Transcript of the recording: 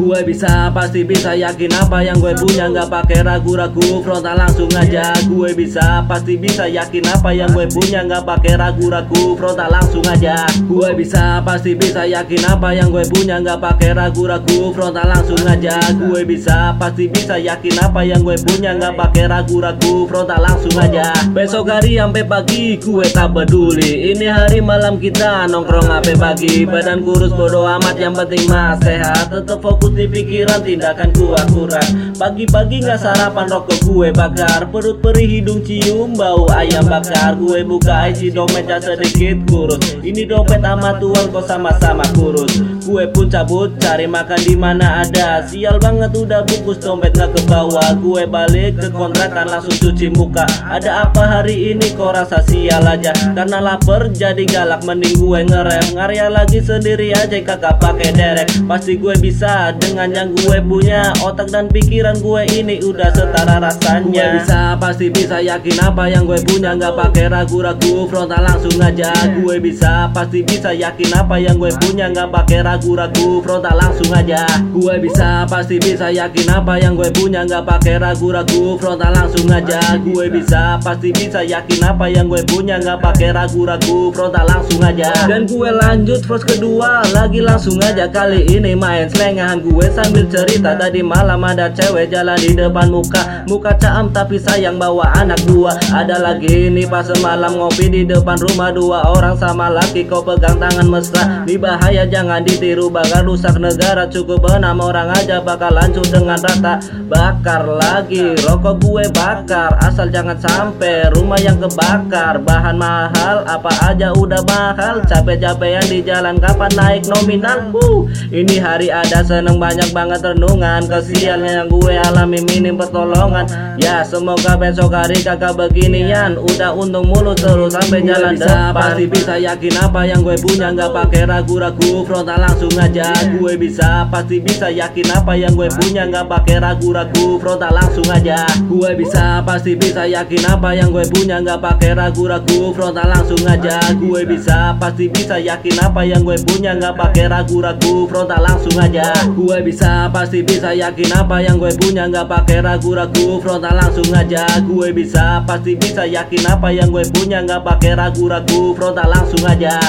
Gue bisa pasti bisa yakin apa yang gue punya. Nggak pakai ragu-ragu frontal langsung aja. Gue bisa pasti bisa yakin apa yang gue punya. Nggak pakai ragu-ragu frontal langsung aja. Gue bisa pasti bisa yakin apa yang gue punya. Nggak pakai ragu-ragu frontal langsung aja. Gue bisa pasti bisa yakin apa yang gue punya. Nggak pakai ragu-ragu frontal langsung aja. Besok hari sampai pagi gue tak peduli. Ini hari malam kita nongkrong sampai pagi. Badan kurus bodo amat yang penting mas sehat. Tetep fokus di pikiran tindakan gua kurang Pagi-pagi nggak sarapan rokok gue bakar. Perut perih hidung cium bau ayam bakar. Gue buka isi dompetnya sedikit kurus. Ini dompet sama tuan kok sama-sama kurus. Gue pun cabut cari makan di mana ada. Sial banget udah bungkus dompet nggak ke bawah. Gue balik ke kontrakan langsung cuci muka. Ada apa hari ini? Kok rasa sial aja. Karena lapar jadi galak. Mending gue ngerem. Ngarya lagi sendiri aja kakak pakai derek. Pasti gue bisa dengan yang gue punya Otak dan pikiran gue ini udah setara rasanya. Gue bisa pasti bisa yakin apa yang gue punya. Nggak pakai ragu-ragu frontal langsung aja. Gue bisa pasti bisa yakin apa yang gue punya. Nggak pakai ragu-ragu frontal langsung aja. Gue bisa pasti bisa yakin apa yang gue punya. Nggak pakai ragu-ragu frontal langsung aja. Gue bisa pasti bisa yakin apa yang gue punya. Nggak pakai ragu-ragu frontal langsung aja. Dan gue lanjut verse kedua lagi langsung aja. Kali ini main selengahan gue sambil cerita tadi malam ada cewek jalan di depan muka. Muka caam tapi sayang bawa anak dua. Ada lagi nih pas semalam ngopi di depan rumah dua orang sama laki kau pegang tangan mesra. Di bahaya jangan ditiru bakal rusak negara. Cukup enam orang aja bakal hancur dengan rata. Bakar lagi rokok gue bakar. Asal jangan sampai rumah yang kebakar. Bahan mahal apa aja udah mahal. Capek-capekan di jalan kapan naik nominal? Uh, ini hari ada seneng banyak banget renungan. Kesialnya yang gue alami minim pertolongan. Ya semoga besok hari kakak beginian. Udah untung mulu terus sampai jalan bisa, depan. pasti bisa yakin apa yang gue punya. Nggak pakai ragu-ragu frontal langsung aja. Gue bisa pasti bisa yakin apa yang gue punya. Nggak pakai ragu-ragu frontal langsung aja. Gue bisa pasti bisa yakin apa yang gue punya. Nggak pakai ragu-ragu frontal langsung aja. Gue bisa pasti bisa yakin apa yang gue punya. Nggak pakai ragu-ragu frontal langsung aja gue bisa pasti bisa yakin apa yang gue punya. Nggak pakai ragu-ragu frontal langsung aja. Gue bisa pasti bisa yakin apa yang gue punya. Nggak pakai ragu-ragu frontal langsung aja